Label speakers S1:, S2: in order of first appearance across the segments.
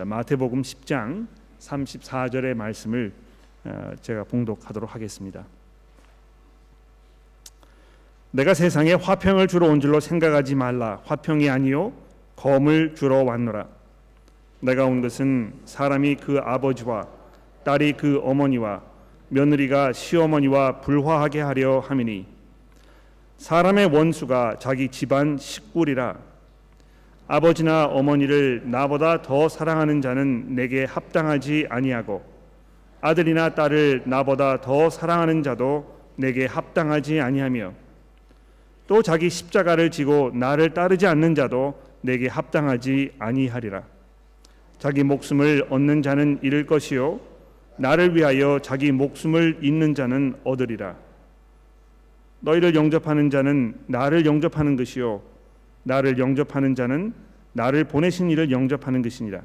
S1: 마태복음 10장 34절의 말씀을 어, 제가 봉독하도록 하겠습니다. 내가 세상에 화평을 주러 온 줄로 생각하지 말라. 화평이 아니요 검을 주러 왔노라. 내가 온 것은 사람이 그 아버지와 딸이 그 어머니와 며느리가 시어머니와 불화하게 하려 함이니 사람의 원수가 자기 집안 식구리라 아버지나 어머니를 나보다 더 사랑하는 자는 내게 합당하지 아니하고 아들이나 딸을 나보다 더 사랑하는 자도 내게 합당하지 아니하며 또 자기 십자가를 지고 나를 따르지 않는 자도 내게 합당하지 아니하리라. 자기 목숨을 얻는 자는 잃을 것이요 나를 위하여 자기 목숨을 잃는 자는 얻으리라. 너희를 영접하는 자는 나를 영접하는 것이요 나를 영접하는 자는 나를 보내신 이를 영접하는 것이니라.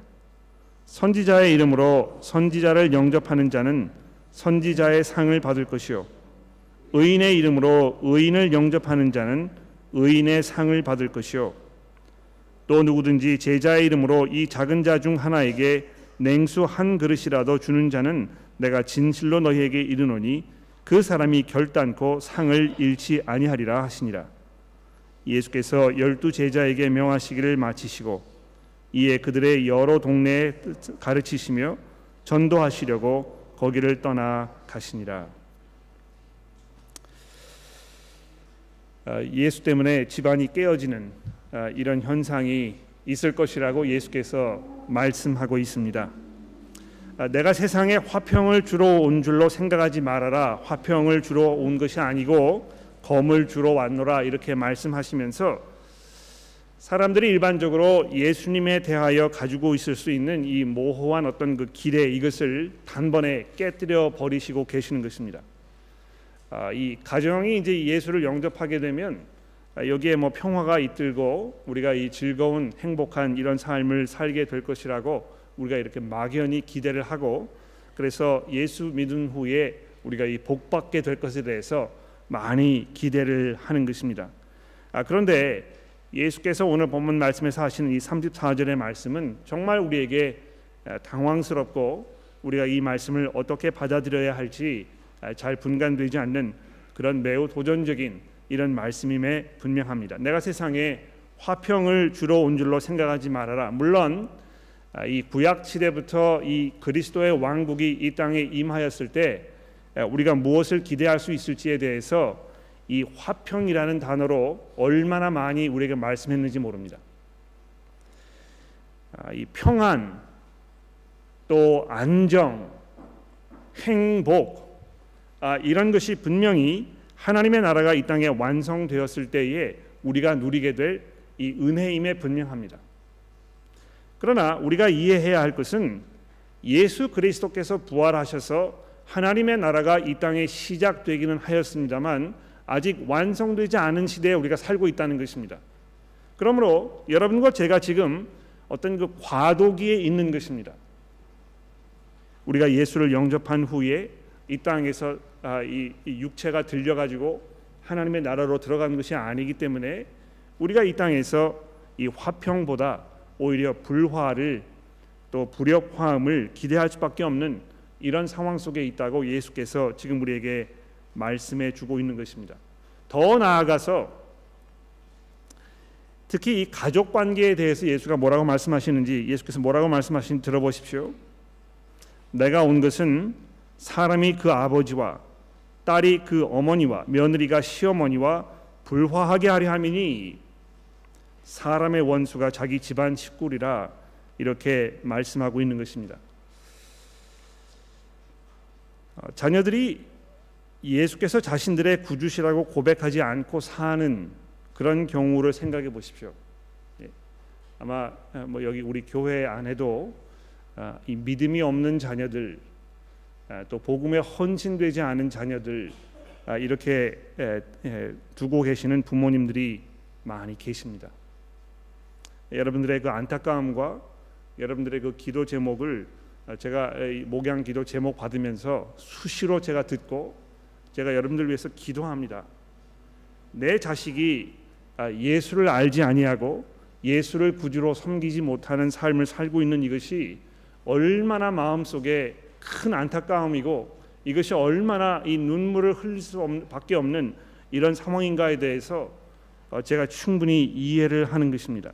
S1: 선지자의 이름으로 선지자를 영접하는 자는 선지자의 상을 받을 것이요 의인의 이름으로 의인을 영접하는 자는 의인의 상을 받을 것이요 또 누구든지 제자의 이름으로 이 작은 자 중 하나에게 냉수 한 그릇이라도 주는 자는 내가 진실로 너희에게 이르노니 그 사람이 결단코 상을 잃지 아니하리라 하시니라. 예수께서 열두 제자에게 명하시기를 마치시고 이에 그들의 여러 동네에 가르치시며 전도하시려고 거기를 떠나 가시니라. 아, 예수 때문에 집안이 깨어지는 아, 이런 현상이 있을 것이라고 예수께서 말씀하고 있습니다. 아, 내가 세상에 화평을 주러 온 줄로 생각하지 말아라. 화평을 주러 온 것이 아니고 검을 주러 왔노라 이렇게 말씀하시면서 사람들이 일반적으로 예수님에 대하여 가지고 있을 수 있는 이 모호한 어떤 그 기대 이것을 단번에 깨뜨려 버리시고 계시는 것입니다. 아, 이 가정이 이제 예수를 영접하게 되면 아, 여기에 뭐 평화가 잇들고 우리가 이 즐거운 행복한 이런 삶을 살게 될 것이라고 우리가 이렇게 막연히 기대를 하고 그래서 예수 믿은 후에 우리가 이 복받게 될 것에 대해서 많이 기대를 하는 것입니다. 아, 그런데 예수께서 오늘 본문 말씀에서 하시는 이 34절의 말씀은 정말 우리에게 아, 당황스럽고 우리가 이 말씀을 어떻게 받아들여야 할지 아, 잘 분간되지 않는 그런 매우 도전적인 이런 말씀임에 분명합니다. 내가 세상에 화평을 주러 온 줄로 생각하지 말아라. 물론 아, 이 구약 시대부터 이 그리스도의 왕국이 이 땅에 임하였을 때 우리가 무엇을 기대할 수 있을지에 대해서 이 화평이라는 단어로 얼마나 많이 우리에게 말씀했는지 모릅니다. 아, 이 평안, 또 안정, 행복 아, 이런 것이 분명히 하나님의 나라가 이 땅에 완성되었을 때에 우리가 누리게 될 이 은혜임에 분명합니다. 그러나 우리가 이해해야 할 것은 예수 그리스도께서 부활하셔서 하나님의 나라가 이 땅에 시작되기는 하였습니다만 아직 완성되지 않은 시대에 우리가 살고 있다는 것입니다. 그러므로 여러분과 제가 지금 어떤 그 과도기에 있는 것입니다. 우리가 예수를 영접한 후에 이 땅에서 아, 이, 이 육체가 들려 가지고 하나님의 나라로 들어가는 것이 아니기 때문에 우리가 이 땅에서 이 화평보다 오히려 불화를 또 불협화음을 기대할 수밖에 없는 이런 상황 속에 있다고 예수께서 지금 우리에게 말씀해 주고 있는 것입니다. 더 나아가서 특히 이 가족 관계에 대해서 예수가 뭐라고 말씀하시는지 예수께서 뭐라고 말씀하시는지 들어보십시오. 내가 온 것은 사람이 그 아버지와 딸이 그 어머니와 며느리가 시어머니와 불화하게 하려 함이니 사람의 원수가 자기 집안 식구리라 이렇게 말씀하고 있는 것입니다. 어, 자녀들이 예수께서 자신들의 구주시라고 고백하지 않고 사는 그런 경우를 생각해 보십시오. 예. 아마 어, 뭐 여기 우리 교회 안에도 아, 이 믿음이 없는 자녀들 아, 또 복음에 헌신되지 않은 자녀들 아, 이렇게 두고 계시는 부모님들이 많이 계십니다. 여러분들의 그 안타까움과 여러분들의 그 기도 제목을 아, 제가 목양 기도 제목 받으면서 수시로 제가 듣고 제가 여러분들 위해서 기도합니다. 내 자식이 아, 예수를 알지 아니하고 예수를 구주로 섬기지 못하는 삶을 살고 있는 이것이 얼마나 마음속에 큰 안타까움이고 이것이 얼마나 이 눈물을 흘릴 수밖에 없는 이런 상황인가에 대해서 어, 제가 충분히 이해를 하는 것입니다.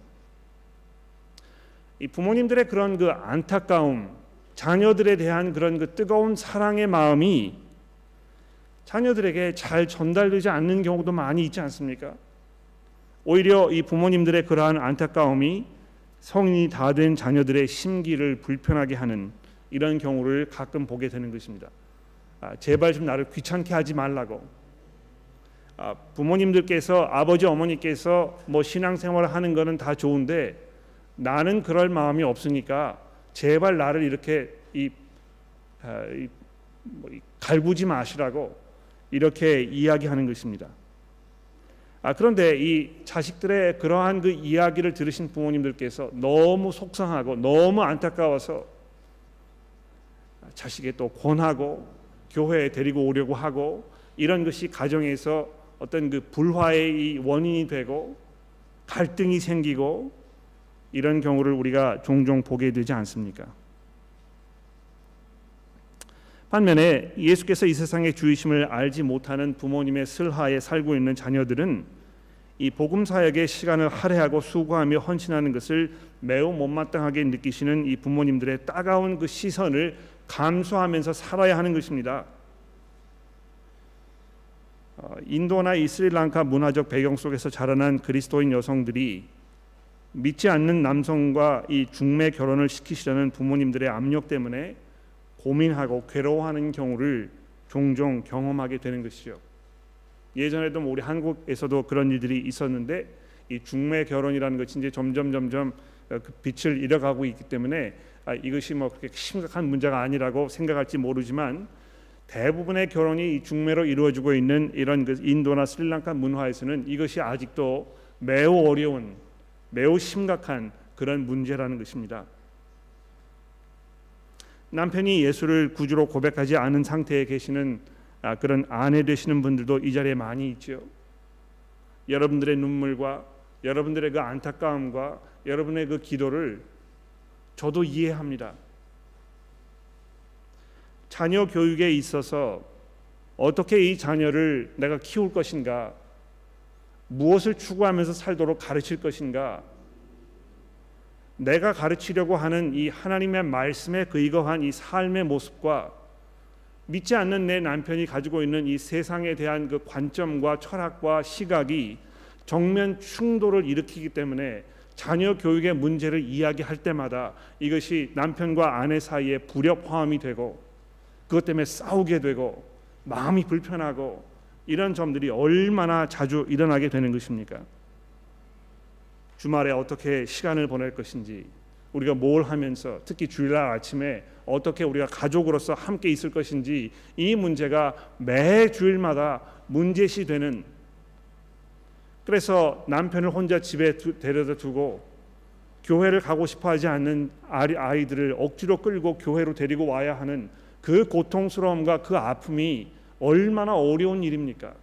S1: 이 부모님들의 그런 그 안타까움, 자녀들에 대한 그런 그 뜨거운 사랑의 마음이 자녀들에게 잘 전달되지 않는 경우도 많이 있지 않습니까? 오히려 이 부모님들의 그러한 안타까움이 성인이 다 된 자녀들의 심기를 불편하게 하는 이런 경우를 가끔 보게 되는 것입니다. 아, 제발 좀 나를 귀찮게 하지 말라고. 아, 부모님들께서 아버지 어머니께서 뭐 신앙생활을 하는 거는 다 좋은데 나는 그럴 마음이 없으니까 제발 나를 이렇게 이, 아, 이, 뭐, 이 갈구지 마시라고 이렇게 이야기하는 것입니다. 아, 그런데 이 자식들의 그러한 그 이야기를 들으신 부모님들께서 너무 속상하고 너무 안타까워서 자식의 또 권하고 교회에 데리고 오려고 하고 이런 것이 가정에서 어떤 그 불화의 원인이 되고 갈등이 생기고 이런 경우를 우리가 종종 보게 되지 않습니까? 반면에 예수께서 이 세상의 주이심을 알지 못하는 부모님의 슬하에 살고 있는 자녀들은 이 복음 사역에 시간을 할애하고 수고하며 헌신하는 것을 매우 못마땅하게 느끼시는 이 부모님들의 따가운 그 시선을 감수하면서 살아야 하는 것입니다. 어, 인도나 이 스리랑카 문화적 배경 속에서 자라난 그리스도인 여성들이 믿지 않는 남성과 이 중매 결혼을 시키시려는 부모님들의 압력 때문에 고민하고 괴로워하는 경우를 종종 경험하게 되는 것이죠. 예전에도 뭐 우리 한국에서도 그런 일들이 있었는데 이 중매 결혼이라는 것이 이제 점점 점점 어, 그 빛을 잃어가고 있기 때문에 아, 이것이 뭐 그렇게 심각한 문제가 아니라고 생각할지 모르지만 대부분의 결혼이 중매로 이루어지고 있는 이런 그 인도나 스리랑카 문화에서는 이것이 아직도 매우 어려운 매우 심각한 그런 문제라는 것입니다. 남편이 예수를 구주로 고백하지 않은 상태에 계시는 아, 그런 아내 되시는 분들도 이 자리에 많이 있죠. 여러분들의 눈물과 여러분들의 그 안타까움과 여러분의 그 기도를 저도 이해합니다. 자녀 교육에 있어서 어떻게 이 자녀를 내가 키울 것인가, 무엇을 추구하면서 살도록 가르칠 것인가, 내가 가르치려고 하는 이 하나님의 말씀에 근거한 이 삶의 모습과 믿지 않는 내 남편이 가지고 있는 이 세상에 대한 그 관점과 철학과 시각이 정면 충돌을 일으키기 때문에 자녀 교육의 문제를 이야기할 때마다 이것이 남편과 아내 사이에 불협화음이 되고 그것 때문에 싸우게 되고 마음이 불편하고 이런 점들이 얼마나 자주 일어나게 되는 것입니까? 주말에 어떻게 시간을 보낼 것인지 우리가 뭘 하면서 특히 주일날 아침에 어떻게 우리가 가족으로서 함께 있을 것인지 이 문제가 매 주일마다 문제시 되는 그래서 남편을 혼자 집에 두, 데려다 두고 교회를 가고 싶어 하지 않는 아이들을 억지로 끌고 교회로 데리고 와야 하는 그 고통스러움과 그 아픔이 얼마나 어려운 일입니까?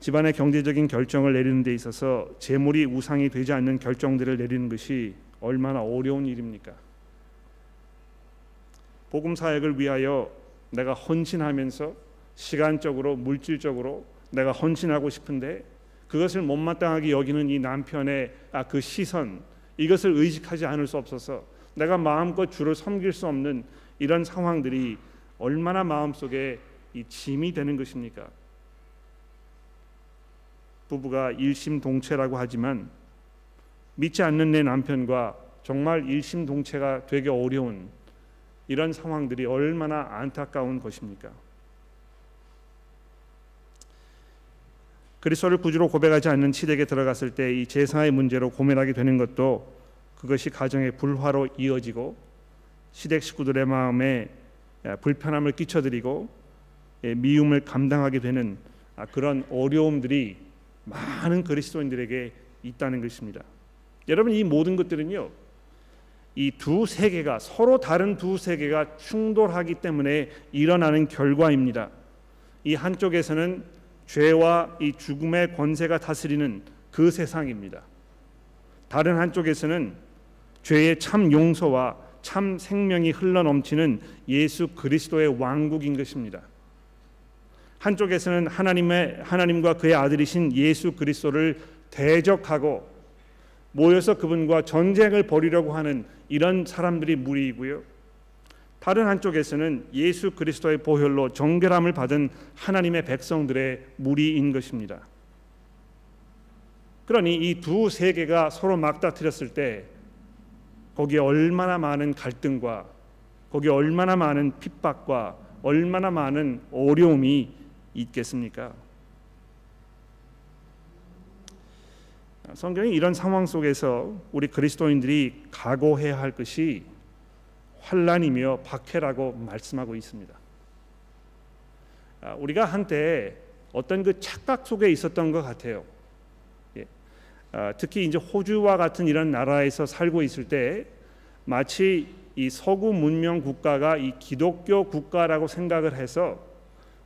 S1: 집안의 경제적인 결정을 내리는 데 있어서 재물이 우상이 되지 않는 결정들을 내리는 것이 얼마나 어려운 일입니까? 복음 사역을 위하여 내가 헌신하면서 시간적으로 물질적으로 내가 헌신하고 싶은데 그것을 못마땅하게 여기는 이 남편의 아, 그 시선 이것을 의식하지 않을 수 없어서 내가 마음껏 주를 섬길 수 없는 이런 상황들이 얼마나 마음속에 이 짐이 되는 것입니까? 부부가 일심동체라고 하지만 믿지 않는 내 남편과 정말 일심동체가 되기 어려운 이런 상황들이 얼마나 안타까운 것입니까? 그리스도를 구주로 고백하지 않는 시댁에 들어갔을 때 이 제사의 문제로 고민하게 되는 것도 그것이 가정의 불화로 이어지고 시댁 식구들의 마음에 불편함을 끼쳐드리고 예, 미움을 감당하게 되는 아, 그런 어려움들이 많은 그리스도인들에게 있다는 것입니다. 여러분 이 모든 것들은요. 이 두 세계가 서로 다른 두 세계가 충돌하기 때문에 일어나는 결과입니다. 이 한쪽에서는 죄와 이 죽음의 권세가 다스리는 그 세상입니다. 다른 한쪽에서는 죄의 참 용서와 참 생명이 흘러 넘치는 예수 그리스도의 왕국인 것입니다. 한쪽에서는 하나님의 하나님과 그의 아들이신 예수 그리스도를 대적하고 모여서 그분과 전쟁을 벌이려고 하는 이런 사람들이 무리이고요. 다른 한쪽에서는 예수 그리스도의 보혈로 정결함을 받은 하나님의 백성들의 무리인 것입니다. 그러니 이 두 세계가 서로 맞닥뜨렸을 때 거기에 얼마나 많은 갈등과 거기에 얼마나 많은 핍박과 얼마나 많은 어려움이 있겠습니까? 성경이 이런 상황 속에서 우리 그리스도인들이 각오해야 할 것이 환란이며 박해라고 말씀하고 있습니다. 아, 우리가 한때 어떤 그 착각 속에 있었던 것 같아요. 예. 아, 특히 이제 호주와 같은 이런 나라에서 살고 있을 때 마치 이 서구 문명 국가가 이 기독교 국가라고 생각을 해서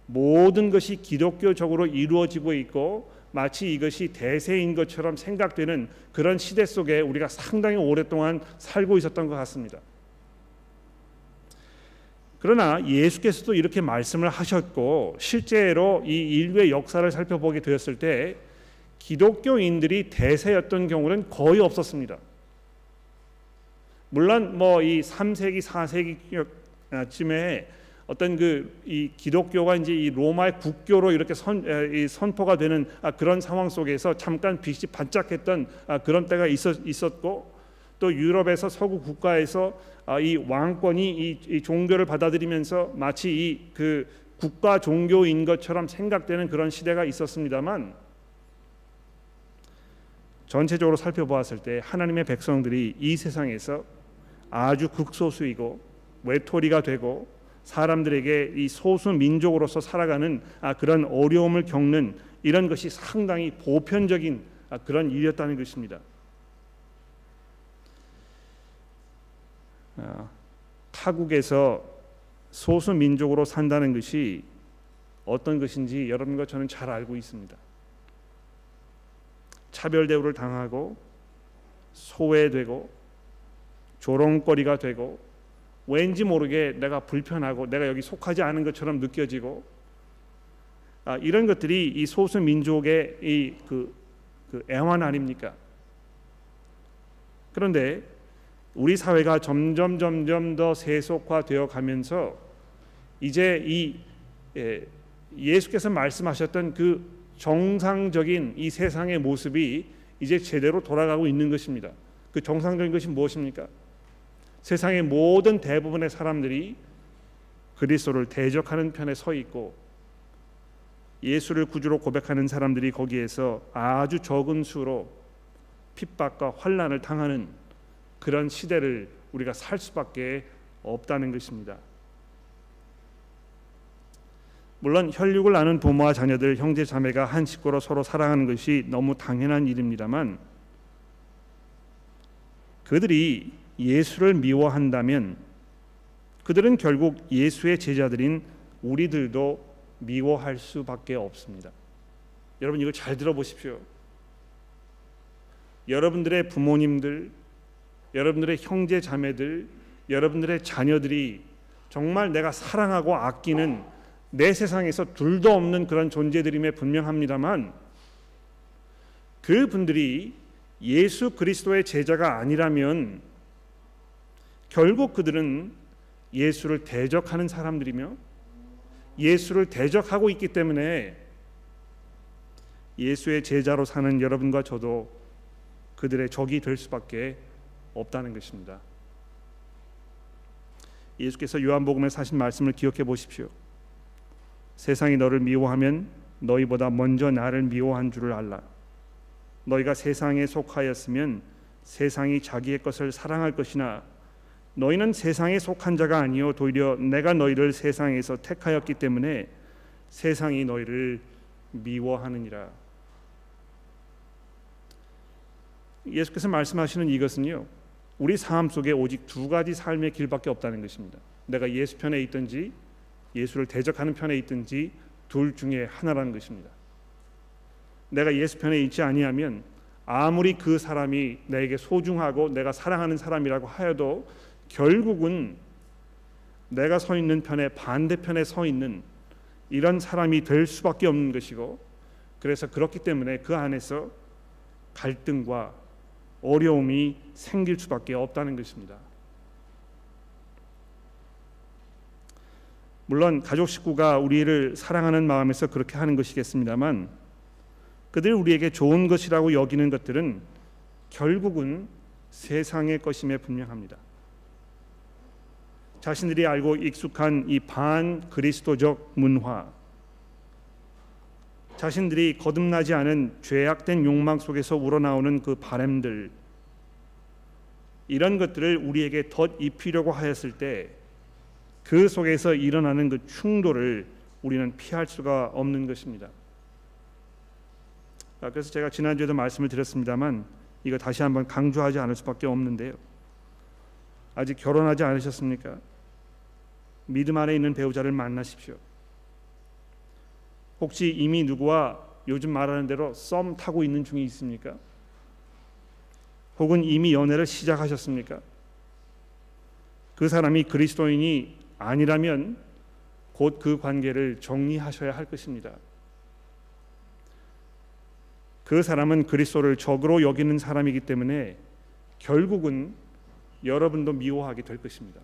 S1: 모든 것이 기독교적으로 이루어지고 있고 마치 이것이 대세인 것처럼 생각되는 그런 시대 속에 우리가 상당히 오랫동안 살고 있었던 것 같습니다. 그러나 예수께서도 이렇게 말씀을 하셨고 실제로 이 인류의 역사를 살펴보게 되었을 때 기독교인들이 대세였던 경우는 거의 없었습니다. 물론 뭐 이 3세기 4세기쯤에 어떤 그 이 기독교가 이제 이 로마의 국교로 이렇게 선, 이 선포가 되는 아, 그런 상황 속에서 잠깐 빛이 반짝했던 아, 그런 때가 있었, 있었고 또 유럽에서 서구 국가에서 아, 이 왕권이 이, 이 종교를 받아들이면서 마치 이 그 국가 종교인 것처럼 생각되는 그런 시대가 있었습니다만 전체적으로 살펴보았을 때 하나님의 백성들이 이 세상에서 아주 극소수이고 외톨이가 되고 사람들에게 이 소수 민족으로서 살아가는 아, 그런 어려움을 겪는 이런 것이 상당히 보편적인 아, 그런 일이었다는 것입니다. 아, 타국에서 소수 민족으로 산다는 것이 어떤 것인지 여러분과 저는 잘 알고 있습니다. 차별 대우를 당하고 소외되고 조롱거리가 되고 왠지 모르게 내가 불편하고 내가 여기 속하지 않은 것처럼 느껴지고 아, 이런 것들이 이 소수 민족의 이그 그 애환 아닙니까? 그런데 우리 사회가 점점 점점 더 세속화되어 가면서 이제 이 예, 예수께서 말씀하셨던 그 정상적인 이 세상의 모습이 이제 제대로 돌아가고 있는 것입니다. 그 정상적인 것이 무엇입니까? 세상의 모든 대부분의 사람들이 그리스도를 대적하는 편에 서 있고 예수를 구주로 고백하는 사람들이 거기에서 아주 적은 수로 핍박과 환란을 당하는 그런 시대를 우리가 살 수밖에 없다는 것입니다. 물론 혈육을 나눈 부모와 자녀들, 형제 자매가 한 식구로 서로 사랑하는 것이 너무 당연한 일입니다만 그들이 예수를 미워한다면 그들은 결국 예수의 제자들인 우리들도 미워할 수밖에 없습니다. 여러분 이걸 잘 들어보십시오. 여러분들의 부모님들, 여러분들의 형제 자매들, 여러분들의 자녀들이 정말 내가 사랑하고 아끼는 내 세상에서 둘도 없는 그런 존재들임에 분명합니다만 그 분들이 예수 그리스도의 제자가 아니라면 결국 그들은 예수를 대적하는 사람들이며 예수를 대적하고 있기 때문에 예수의 제자로 사는 여러분과 저도 그들의 적이 될 수밖에 없다는 것입니다. 예수께서 요한복음에 사신 말씀을 기억해 보십시오. 세상이 너를 미워하면 너희보다 먼저 나를 미워한 줄을 알라. 너희가 세상에 속하였으면 세상이 자기의 것을 사랑할 것이나 너희는 세상에 속한 자가 아니요 도리어 내가 너희를 세상에서 택하였기 때문에 세상이 너희를 미워하느니라. 예수께서 말씀하시는 이것은요. 우리 삶 속에 오직 두 가지 삶의 길밖에 없다는 것입니다. 내가 예수 편에 있든지 예수를 대적하는 편에 있든지 둘 중에 하나라는 것입니다. 내가 예수 편에 있지 아니하면 아무리 그 사람이 내게 소중하고 내가 사랑하는 사람이라고 하여도 결국은 내가 서 있는 편에 반대편에 서 있는 이런 사람이 될 수밖에 없는 것이고 그래서 그렇기 때문에 그 안에서 갈등과 어려움이 생길 수밖에 없다는 것입니다. 물론 가족 식구가 우리를 사랑하는 마음에서 그렇게 하는 것이겠습니다만 그들이 우리에게 좋은 것이라고 여기는 것들은 결국은 세상의 것임에 분명합니다. 자신들이 알고 익숙한 이 반 그리스도적 문화, 자신들이 거듭나지 않은 죄악된 욕망 속에서 우러나오는 그 바램들, 이런 것들을 우리에게 덧 입히려고 하였을 때 그 속에서 일어나는 그 충돌을 우리는 피할 수가 없는 것입니다. 아, 그래서 제가 지난주에도 말씀을 드렸습니다만 이거 다시 한번 강조하지 않을 수밖에 없는데요. 아직 결혼하지 않으셨습니까? 믿음 안에 있는 배우자를 만나십시오. 혹시 이미 누구와 요즘 말하는 대로 썸 타고 있는 중이 있습니까? 혹은 이미 연애를 시작하셨습니까? 그 사람이 그리스도인이 아니라면 곧 그 관계를 정리하셔야 할 것입니다. 그 사람은 그리스도를 적으로 여기는 사람이기 때문에 결국은 여러분도 미워하게 될 것입니다.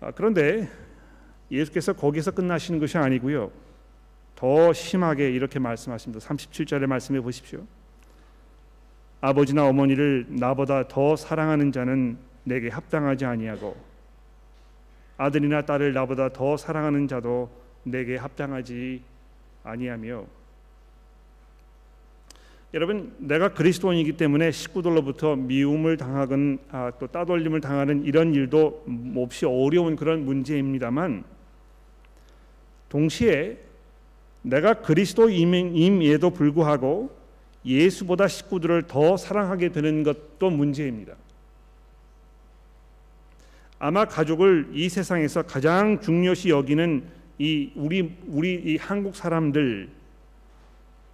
S1: 아, 그런데 예수께서 거기서 끝나시는 것이 아니고요. 더 심하게 이렇게 말씀하십니다. 37절의 말씀해 보십시오. 아버지나 어머니를 나보다 더 사랑하는 자는 내게 합당하지 아니하고 아들이나 딸을 나보다 더 사랑하는 자도 내게 합당하지 아니하며. 여러분 내가 그리스도인이기 때문에 식구들로부터 미움을 당하건 아, 또 따돌림을 당하는 이런 일도 몹시 어려운 그런 문제입니다만 동시에 내가 그리스도임에도 불구하고 예수보다 식구들을 더 사랑하게 되는 것도 문제입니다. 아마 가족을 이 세상에서 가장 중요시 여기는 이 우리 우리 이 한국 사람들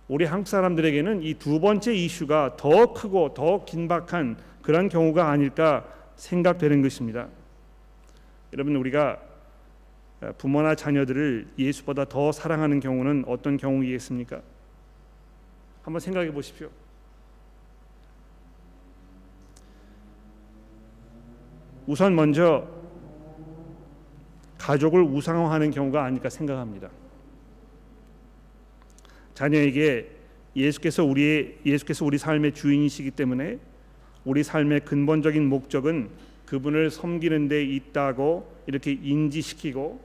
S1: 우리 한국 사람들에게는 이 두 번째 이슈가 더 크고 더 긴박한 그런 경우가 아닐까 생각되는 것입니다. 여러분 우리가 부모나 자녀들을 예수보다 더 사랑하는 경우는 어떤 경우이겠습니까? 한번 생각해 보십시오. 우선 먼저 가족을 우상화하는 경우가 아닐까 생각합니다. 자녀에게 예수께서 우리의 예수께서 우리 삶의 주인이시기 때문에 우리 삶의 근본적인 목적은 그분을 섬기는 데 있다고 이렇게 인지시키고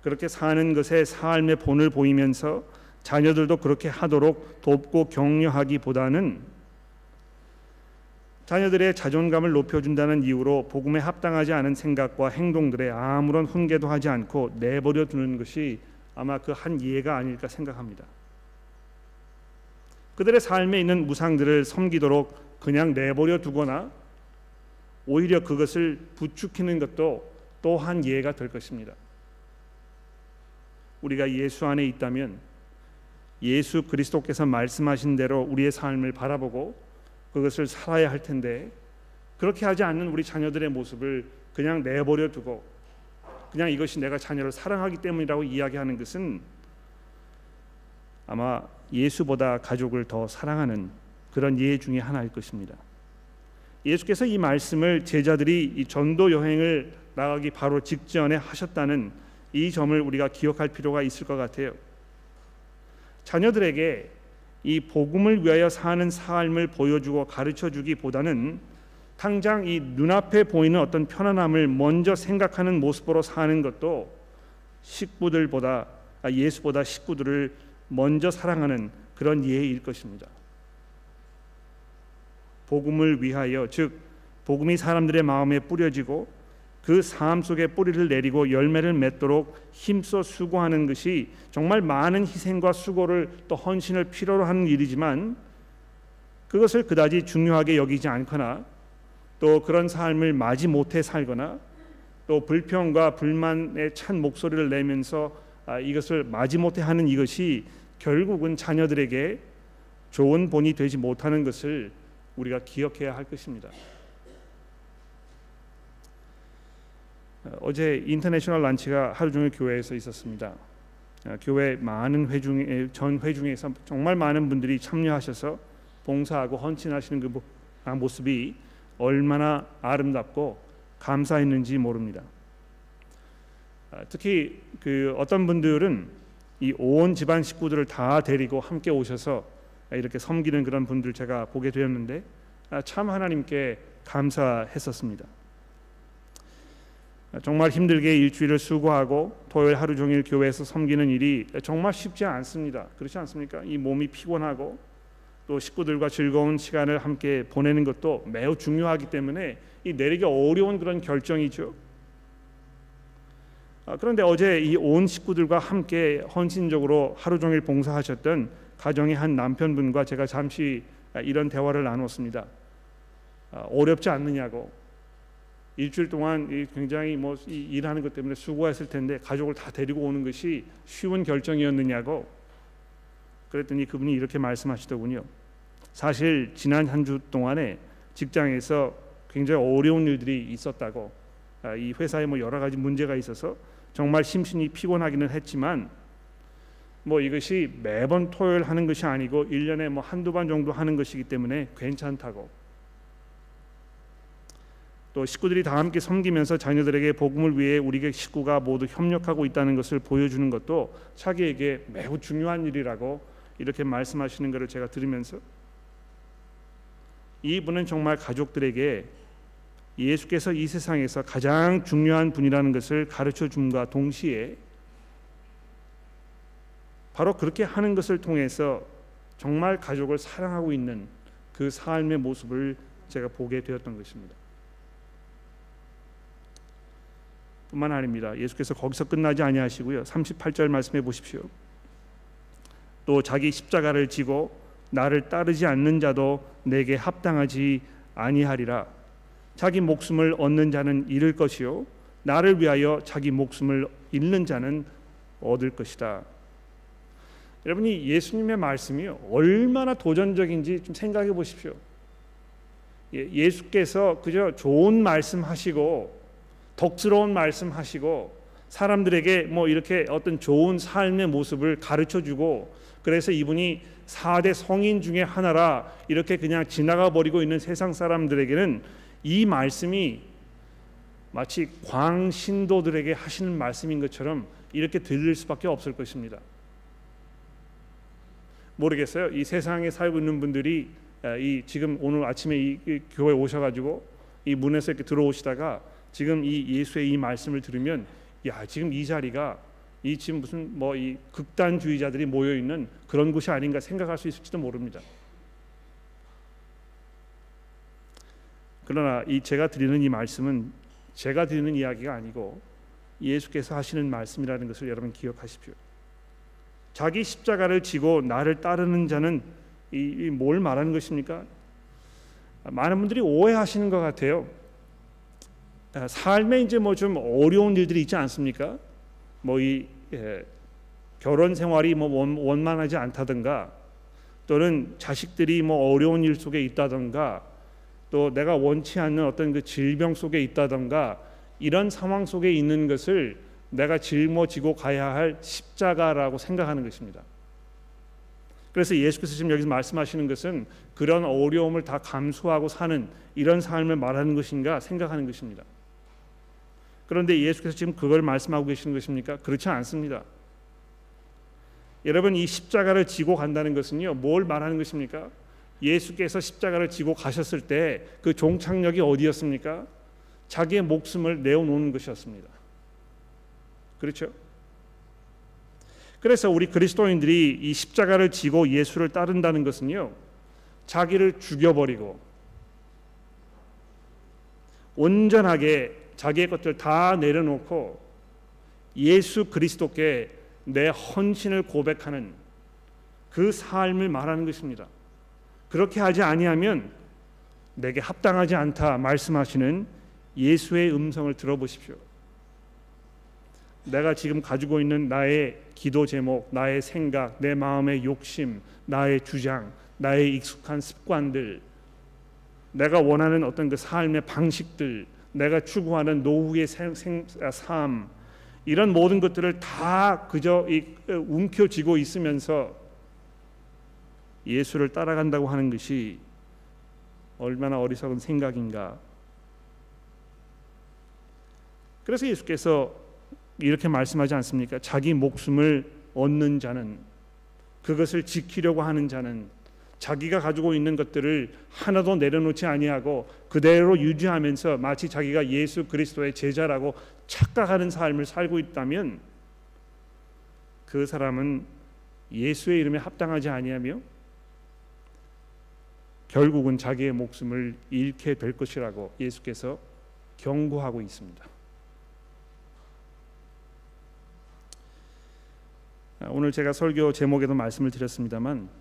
S1: 그렇게 사는 것에 삶의 본을 보이면서 자녀들도 그렇게 하도록 돕고 격려하기보다는 자녀들의 자존감을 높여준다는 이유로 복음에 합당하지 않은 생각과 행동들에 아무런 훈계도 하지 않고 내버려 두는 것이 아마 그 한 예가 아닐까 생각합니다. 그들의 삶에 있는 무상들을 섬기도록 그냥 내버려 두거나 오히려 그것을 부추기는 것도 또한 예가 될 것입니다. 우리가 예수 안에 있다면 예수 그리스도께서 말씀하신 대로 우리의 삶을 바라보고 그것을 살아야 할 텐데 그렇게 하지 않는 우리 자녀들의 모습을 그냥 내버려 두고 그냥 이것이 내가 자녀를 사랑하기 때문이라고 이야기하는 것은 아마 예수보다 가족을 더 사랑하는 그런 예 중에 하나일 것입니다. 예수께서 이 말씀을 제자들이 이 전도 여행을 나가기 바로 직전에 하셨다는 이 점을 우리가 기억할 필요가 있을 것 같아요. 자녀들에게 이 복음을 위하여 사는 삶을 보여주고 가르쳐 주기보다는 당장 이 눈앞에 보이는 어떤 편안함을 먼저 생각하는 모습으로 사는 것도 식구들보다 아, 예수보다 식구들을 먼저 사랑하는 그런 예일 것입니다. 복음을 위하여 즉 복음이 사람들의 마음에 뿌려지고 그 삶 속에 뿌리를 내리고 열매를 맺도록 힘써 수고하는 것이 정말 많은 희생과 수고를 또 헌신을 필요로 하는 일이지만 그것을 그다지 중요하게 여기지 않거나 또 그런 삶을 맞이 못해 살거나 또 불평과 불만에 찬 목소리를 내면서 아, 이것을 마지 못해 하는 이것이 결국은 자녀들에게 좋은 본이 되지 못하는 것을 우리가 기억해야 할 것입니다. 어, 어제 인터내셔널 란치가 하루 종일 교회에서 있었습니다. 어, 교회 많은 회중에 전 회중에서 정말 많은 분들이 참여하셔서 봉사하고 헌신하시는 그 아, 모습이 얼마나 아름답고 감사했는지 모릅니다. 아, 특히 그 어떤 분들은 이 온 집안 식구들을 다 데리고 함께 오셔서 이렇게 섬기는 그런 분들 제가 보게 되었는데 아, 참 하나님께 감사했었습니다. 정말 힘들게 일주일을 수고하고 토요일 하루 종일 교회에서 섬기는 일이 정말 쉽지 않습니다. 그렇지 않습니까? 이 몸이 피곤하고 또 식구들과 즐거운 시간을 함께 보내는 것도 매우 중요하기 때문에 이 내리기 어려운 그런 결정이죠. 아, 그런데 어제 이 온 식구들과 함께 헌신적으로 하루 종일 봉사하셨던 가정의 한 남편분과 제가 잠시 이런 대화를 나눴습니다. 아, 어렵지 않느냐고 일주일 동안 굉장히 뭐 일하는 것 때문에 수고했을 텐데 가족을 다 데리고 오는 것이 쉬운 결정이었느냐고 그랬더니 그분이 이렇게 말씀하시더군요. 사실 지난 한 주 동안에 직장에서 굉장히 어려운 일들이 있었다고 아, 이 회사에 뭐 여러 가지 문제가 있어서 정말 심신이 피곤하기는 했지만 뭐 이것이 매번 토요일 하는 것이 아니고 1년에 뭐 한두 번 정도 하는 것이기 때문에 괜찮다고 또 식구들이 다 함께 섬기면서 자녀들에게 복음을 위해 우리 식구가 모두 협력하고 있다는 것을 보여주는 것도 자기에게 매우 중요한 일이라고 이렇게 말씀하시는 것을 제가 들으면서 이분은 정말 가족들에게 예수께서 이 세상에서 가장 중요한 분이라는 것을 가르쳐 줌과 동시에 바로 그렇게 하는 것을 통해서 정말 가족을 사랑하고 있는 그 삶의 모습을 제가 보게 되었던 것입니다. 뿐만 아닙니다. 예수께서 거기서 끝나지 아니하시고요. 38절 말씀해 보십시오. 또 자기 십자가를 지고 나를 따르지 않는 자도 내게 합당하지 아니하리라. 자기 목숨을 얻는 자는 잃을 것이요 나를 위하여 자기 목숨을 잃는 자는 얻을 것이다. 여러분이 예수님의 말씀이 얼마나 도전적인지 좀 생각해 보십시오. 예, 예수께서 그저 좋은 말씀하시고 덕스러운 말씀하시고 사람들에게 뭐 이렇게 어떤 좋은 삶의 모습을 가르쳐 주고 그래서 이분이 4대 성인 중에 하나라 이렇게 그냥 지나가 버리고 있는 세상 사람들에게는 이 말씀이 마치 광신도들에게 하시는 말씀인 것처럼 이렇게 들릴 수밖에 없을 것입니다. 모르겠어요. 이 세상에 살고 있는 분들이 이 지금 오늘 아침에 이 교회 오셔가지고 이 문에서 이렇게 들어오시다가 지금 이 예수의 이 말씀을 들으면 야 지금 이 자리가 이 지금 무슨 뭐 이 극단주의자들이 모여 있는 그런 곳이 아닌가 생각할 수 있을지도 모릅니다. 그러나 이 제가 드리는 이 말씀은 제가 드리는 이야기가 아니고 예수께서 하시는 말씀이라는 것을 여러분 기억하십시오. 자기 십자가를 지고 나를 따르는 자는 이 뭘 말하는 것입니까? 많은 분들이 오해하시는 것 같아요. 아, 삶에 이제 뭐 좀 어려운 일들이 있지 않습니까? 뭐이 예, 결혼 생활이 뭐 원, 원만하지 않다든가 또는 자식들이 뭐 어려운 일 속에 있다든가 또 내가 원치 않는 어떤 그 질병 속에 있다든가 이런 상황 속에 있는 것을 내가 짊어지고 가야 할 십자가라고 생각하는 것입니다. 그래서 예수께서 지금 여기서 말씀하시는 것은 그런 어려움을 다 감수하고 사는 이런 삶을 말하는 것인가 생각하는 것입니다. 그런데 예수께서 지금 그걸 말씀하고 계시는 것입니까? 그렇지 않습니다. 여러분 이 십자가를 지고 간다는 것은요 뭘 말하는 것입니까? 예수께서 십자가를 지고 가셨을 때 그 종착역이 어디였습니까? 자기의 목숨을 내어놓는 것이었습니다. 그렇죠? 그래서 우리 그리스도인들이 이 십자가를 지고 예수를 따른다는 것은요 자기를 죽여버리고 온전하게 자기의 것들 다 내려놓고 예수 그리스도께 내 헌신을 고백하는 그 삶을 말하는 것입니다. 그렇게 하지 아니하면 내게 합당하지 않다 말씀하시는 예수의 음성을 들어보십시오. 내가 지금 가지고 있는 나의 기도 제목, 나의 생각, 내 마음의 욕심, 나의 주장, 나의 익숙한 습관들, 내가 원하는 어떤 그 삶의 방식들, 내가 추구하는 노후의 생, 생, 아, 삶 이런 모든 것들을 다 그저 이, 어, 움켜쥐고 있으면서 예수를 따라간다고 하는 것이 얼마나 어리석은 생각인가. 그래서 예수께서 이렇게 말씀하지 않습니까? 자기 목숨을 얻는 자는 그것을 지키려고 하는 자는 자기가 가지고 있는 것들을 하나도 내려놓지 아니하고 그대로 유지하면서 마치 자기가 예수 그리스도의 제자라고 착각하는 삶을 살고 있다면 그 사람은 예수의 이름에 합당하지 아니하며 결국은 자기의 목숨을 잃게 될 것이라고 예수께서 경고하고 있습니다. 오늘 제가 설교 제목에도 말씀을 드렸습니다만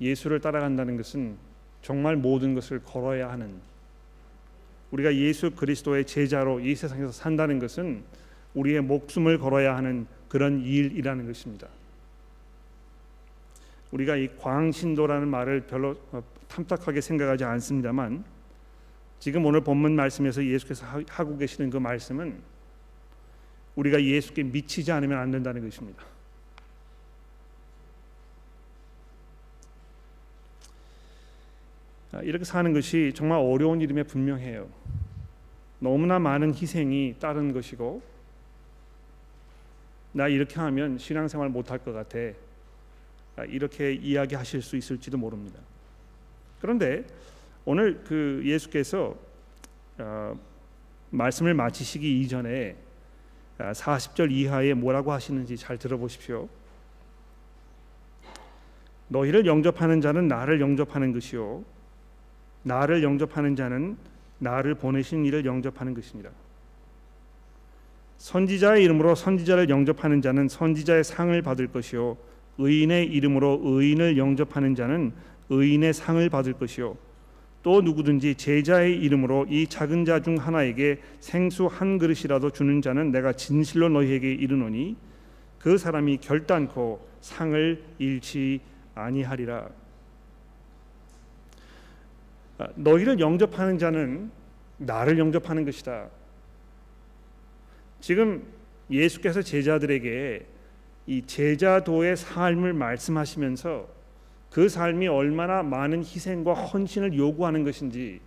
S1: 예수를 따라간다는 것은 정말 모든 것을 걸어야 하는 우리가 예수 그리스도의 제자로 이 세상에서 산다는 것은 우리의 목숨을 걸어야 하는 그런 일이라는 것입니다. 우리가 이 광신도라는 말을 별로 어, 탐탁하게 생각하지 않습니다만 지금 오늘 본문 말씀에서 예수께서 하고 계시는 그 말씀은 우리가 예수께 미치지 않으면 안 된다는 것입니다. 이렇게 사는 것이 정말 어려운 일임에 분명해요. 너무나 많은 희생이 따른 것이고 나 이렇게 하면 신앙생활 못할 것 같아. 아, 이렇게 이야기하실 수 있을지도 모릅니다. 그런데 오늘 그 예수께서 어, 말씀을 마치시기 이전에 40절 이하에 뭐라고 하시는지 잘 들어보십시오. 너희를 영접하는 자는 나를 영접하는 것이요 나를 영접하는 자는 나를 보내신 이를 영접하는 것입니다. 선지자의 이름으로 선지자를 영접하는 자는 선지자의 상을 받을 것이요 의인의 이름으로 의인을 영접하는 자는 의인의 상을 받을 것이요 또 누구든지 제자의 이름으로 이 작은 자 중 하나에게 생수 한 그릇이라도 주는 자는 내가 진실로 너희에게 이르노니 그 사람이 결단코 상을 잃지 아니하리라. 아, 너희를 영접하는 자는 나를 영접하는 것이다. 지금 예수께서 제자들에게 이 제자도의 삶을 말씀하시면서 그 삶이 얼마나 많은 희생과 헌신을 요구하는 것인지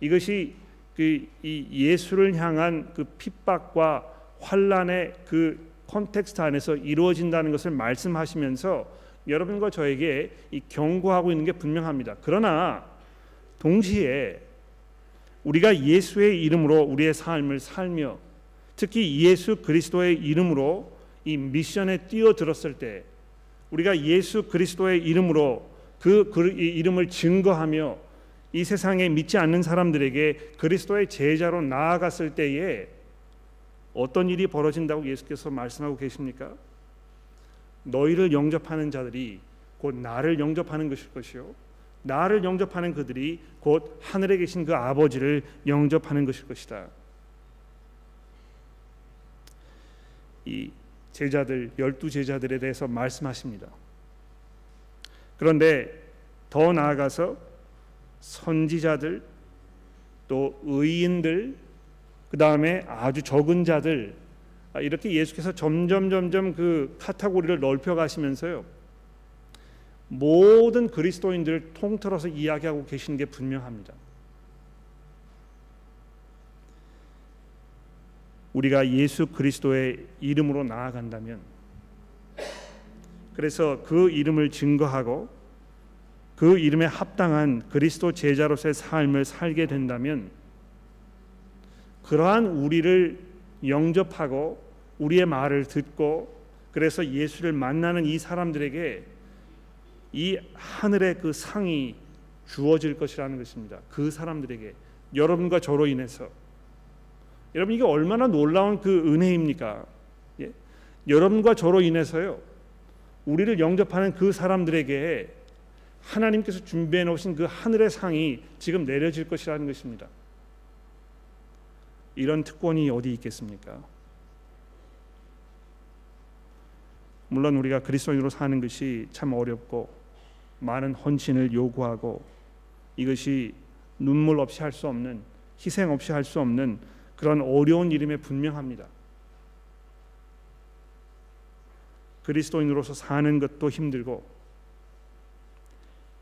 S1: 이것이 그 이 예수를 향한 그 핍박과 환란의 그 context 안에서 이루어진다는 것을 말씀하시면서 여러분과 저에게 이 경고하고 있는 게 분명합니다. 그러나 동시에 우리가 예수의 이름으로 우리의 삶을 살며 특히 예수 그리스도의 이름으로 이 미션에 뛰어들었을 때 우리가 예수 그리스도의 이름으로 그, 그 이름을 증거하며 이 세상에 믿지 않는 사람들에게 그리스도의 제자로 나아갔을 때에 어떤 일이 벌어진다고 예수께서 말씀하고 계십니까? 너희를 영접하는 자들이 곧 나를 영접하는 것일 것이요 나를 영접하는 그들이 곧 하늘에 계신 그 아버지를 영접하는 것일 것이다. 이 제자들 열두 제자들에 대해서 말씀하십니다. 그런데 더 나아가서 선지자들 또 의인들 그 다음에 아주 적은 자들 아, 이렇게 예수께서 점점 점점 그 카테고리를 넓혀 가시면서요 모든 그리스도인들을 통틀어서 이야기하고 계시는 게 분명합니다. 우리가 예수 그리스도의 이름으로 나아간다면 그래서 그 이름을 증거하고 그 이름에 합당한 그리스도 제자로서의 삶을 살게 된다면 그러한 우리를 영접하고 우리의 말을 듣고 그래서 예수를 만나는 이 사람들에게 이 하늘의 그 상이 주어질 것이라는 것입니다. 그 사람들에게 여러분과 저로 인해서 여러분 이게 얼마나 놀라운 그 은혜입니까? 예? 여러분과 저로 인해서요 우리를 영접하는 그 사람들에게 하나님께서 준비해 놓으신 그 하늘의 상이 지금 내려질 것이라는 것입니다. 이런 특권이 어디 있겠습니까? 물론 우리가 그리스도인으로 사는 것이 참 어렵고 많은 헌신을 요구하고 이것이 눈물 없이 할 수 없는 희생 없이 할 수 없는 그런 어려운 일임에 분명합니다. 그리스도인으로서 사는 것도 힘들고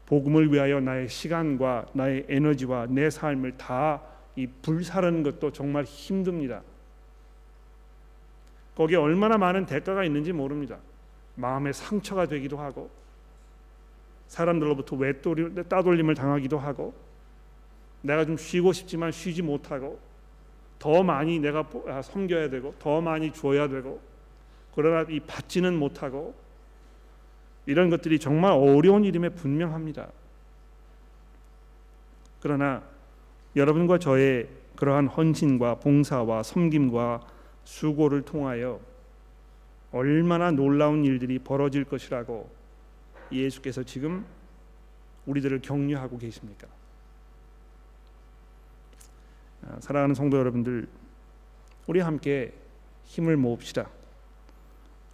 S1: 복음을 위하여 나의 시간과 나의 에너지와 내 삶을 다 이 불사르는 것도 정말 힘듭니다. 거기에 얼마나 많은 대가가 있는지 모릅니다. 마음의 상처가 되기도 하고 사람들로부터 외돌림, 따돌림을 당하기도 하고 내가 좀 쉬고 싶지만 쉬지 못하고 더 많이 내가 아, 섬겨야 되고 더 많이 줘야 되고 그러나 이 받지는 못하고 이런 것들이 정말 어려운 일임에 분명합니다. 그러나 여러분과 저의 그러한 헌신과 봉사와 섬김과 수고를 통하여 얼마나 놀라운 일들이 벌어질 것이라고 예수께서 지금 우리들을 격려하고 계십니까? 아, 사랑하는 성도 여러분들, 우리 함께 힘을 모읍시다.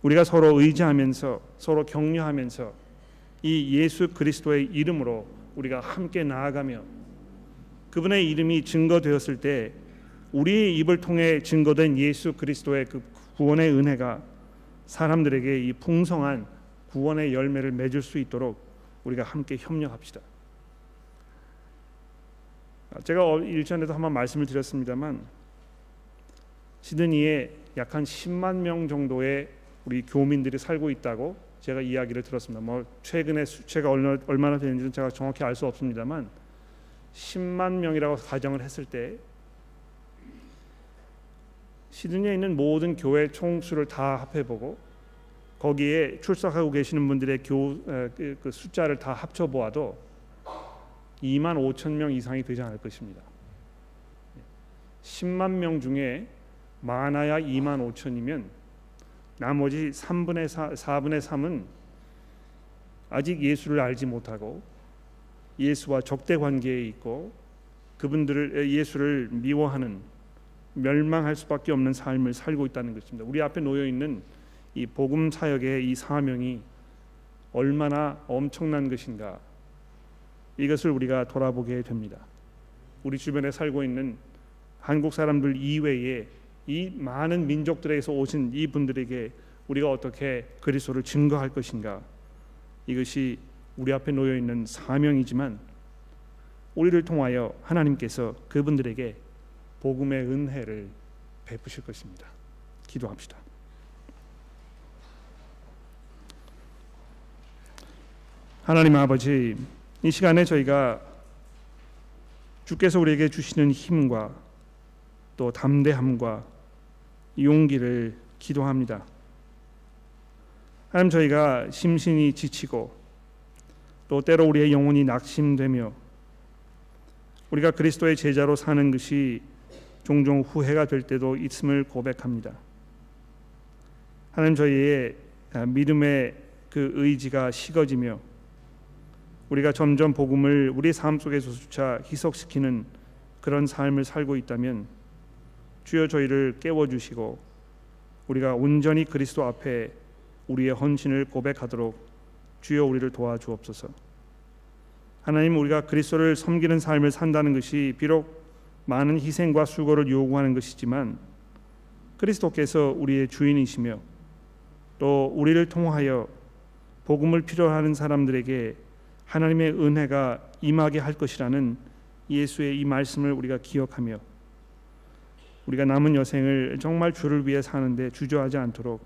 S1: 우리가 서로 의지하면서 서로 격려하면서 이 예수 그리스도의 이름으로 우리가 함께 나아가며 그분의 이름이 증거되었을 때 우리의 입을 통해 증거된 예수 그리스도의 그 구원의 은혜가 사람들에게 이 풍성한 구원의 열매를 맺을 수 있도록 우리가 함께 협력합시다. 제가 일전에도 한번 말씀을 드렸습니다만 시드니에 약 한 10만 명 정도의 우리 교민들이 살고 있다고 제가 이야기를 들었습니다. 뭐 최근에 수치가 얼마나 되는지는 제가 정확히 알 수 없습니다만 10만 명이라고 가정을 했을 때 시드니에 있는 모든 교회 총수를 다 합해보고 거기에 출석하고 계시는 분들의 교, 그, 그 숫자를 다 합쳐 보아도 2만 5천 명 이상이 되지 않을 것입니다. 10만 명 중에 많아야 2만 5천이면 나머지 3분의 4, 4분의 3은 아직 예수를 알지 못하고 예수와 적대 관계에 있고 그분들을 예수를 미워하는 멸망할 수밖에 없는 삶을 살고 있다는 것입니다. 우리 앞에 놓여 있는 이 복음 사역의 이 사명이 얼마나 엄청난 것인가 이것을 우리가 돌아보게 됩니다. 우리 주변에 살고 있는 한국 사람들 이외에 이 많은 민족들에서 오신 이 분들에게 우리가 어떻게 그리스도를 증거할 것인가 이것이 우리 앞에 놓여 있는 사명이지만 우리를 통하여 하나님께서 그분들에게 복음의 은혜를 베푸실 것입니다. 기도합시다. 하나님 아버지 이 시간에 저희가 주께서 우리에게 주시는 힘과 또 담대함과 용기를 기도합니다. 하나님 저희가 심신이 지치고 또 때로 우리의 영혼이 낙심되며 우리가 그리스도의 제자로 사는 것이 종종 후회가 될 때도 있음을 고백합니다. 하나님 저희의 믿음의 그 의지가 식어지며 우리가 점점 복음을 우리 삶 속에서조차 희석시키는 그런 삶을 살고 있다면 주여 저희를 깨워 주시고 우리가 온전히 그리스도 앞에 우리의 헌신을 고백하도록 주여 우리를 도와주옵소서. 하나님 우리가 그리스도를 섬기는 삶을 산다는 것이 비록 많은 희생과 수고를 요구하는 것이지만 그리스도께서 우리의 주인이시며 또 우리를 통하여 복음을 필요하는 사람들에게 하나님의 은혜가 임하게 할 것이라는 예수의 이 말씀을 우리가 기억하며 우리가 남은 여생을 정말 주를 위해 사는데 주저하지 않도록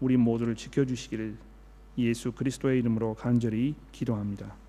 S1: 우리 모두를 지켜 주시기를 예수 그리스도의 이름으로 간절히 기도합니다.